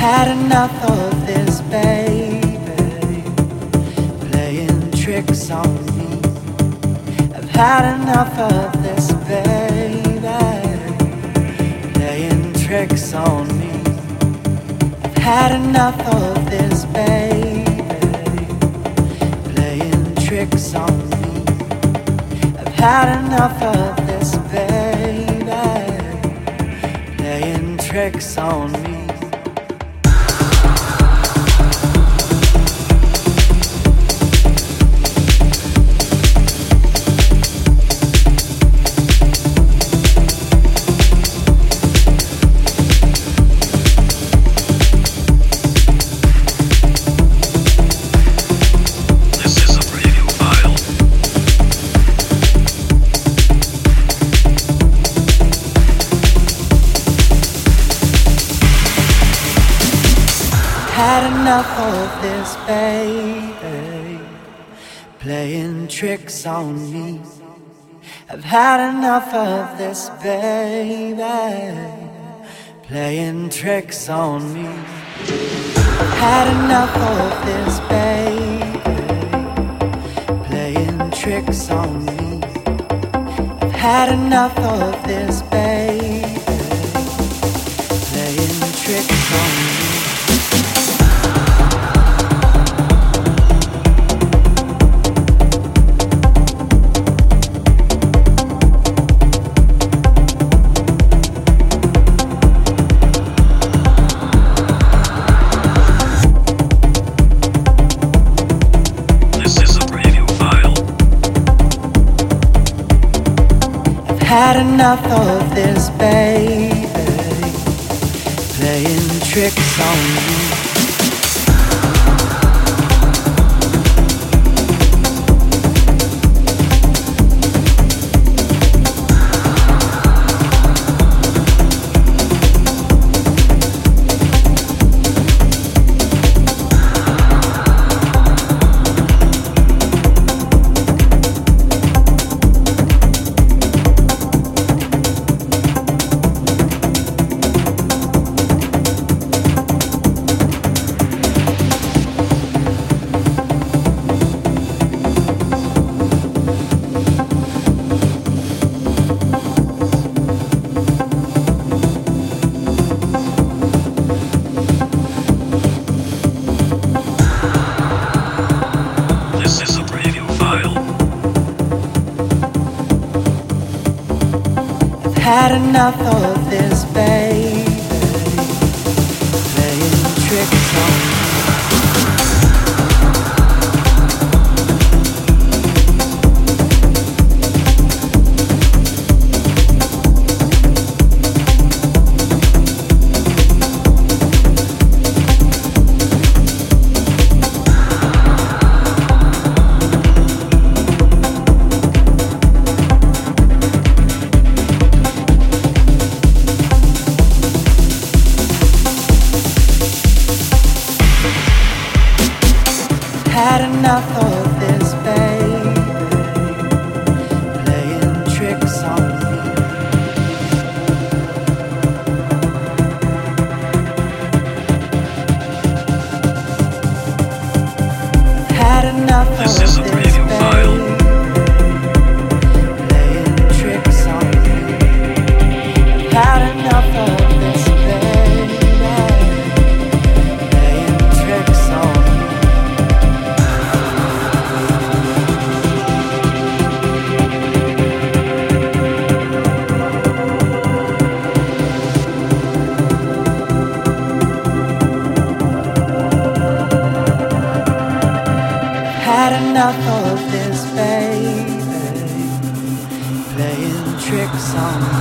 had enough of this, baby. Playing tricks on me. I've had enough of this, baby. Playing tricks on me. I've had enough of this, baby. Playing tricks on me. I've had enough of this, baby. Playing tricks on me. Enough of this, baby. Playing tricks on me. I've had enough of this, baby. Playing tricks on me. I've had enough of this, baby. Playing tricks on me. I've had enough of this, baby. Playing tricks on me. Had enough of this, baby. Playing tricks on me. Had enough of this, baby. Playing tricks on me. Had enough of Of this, baby. Playing tricks on me.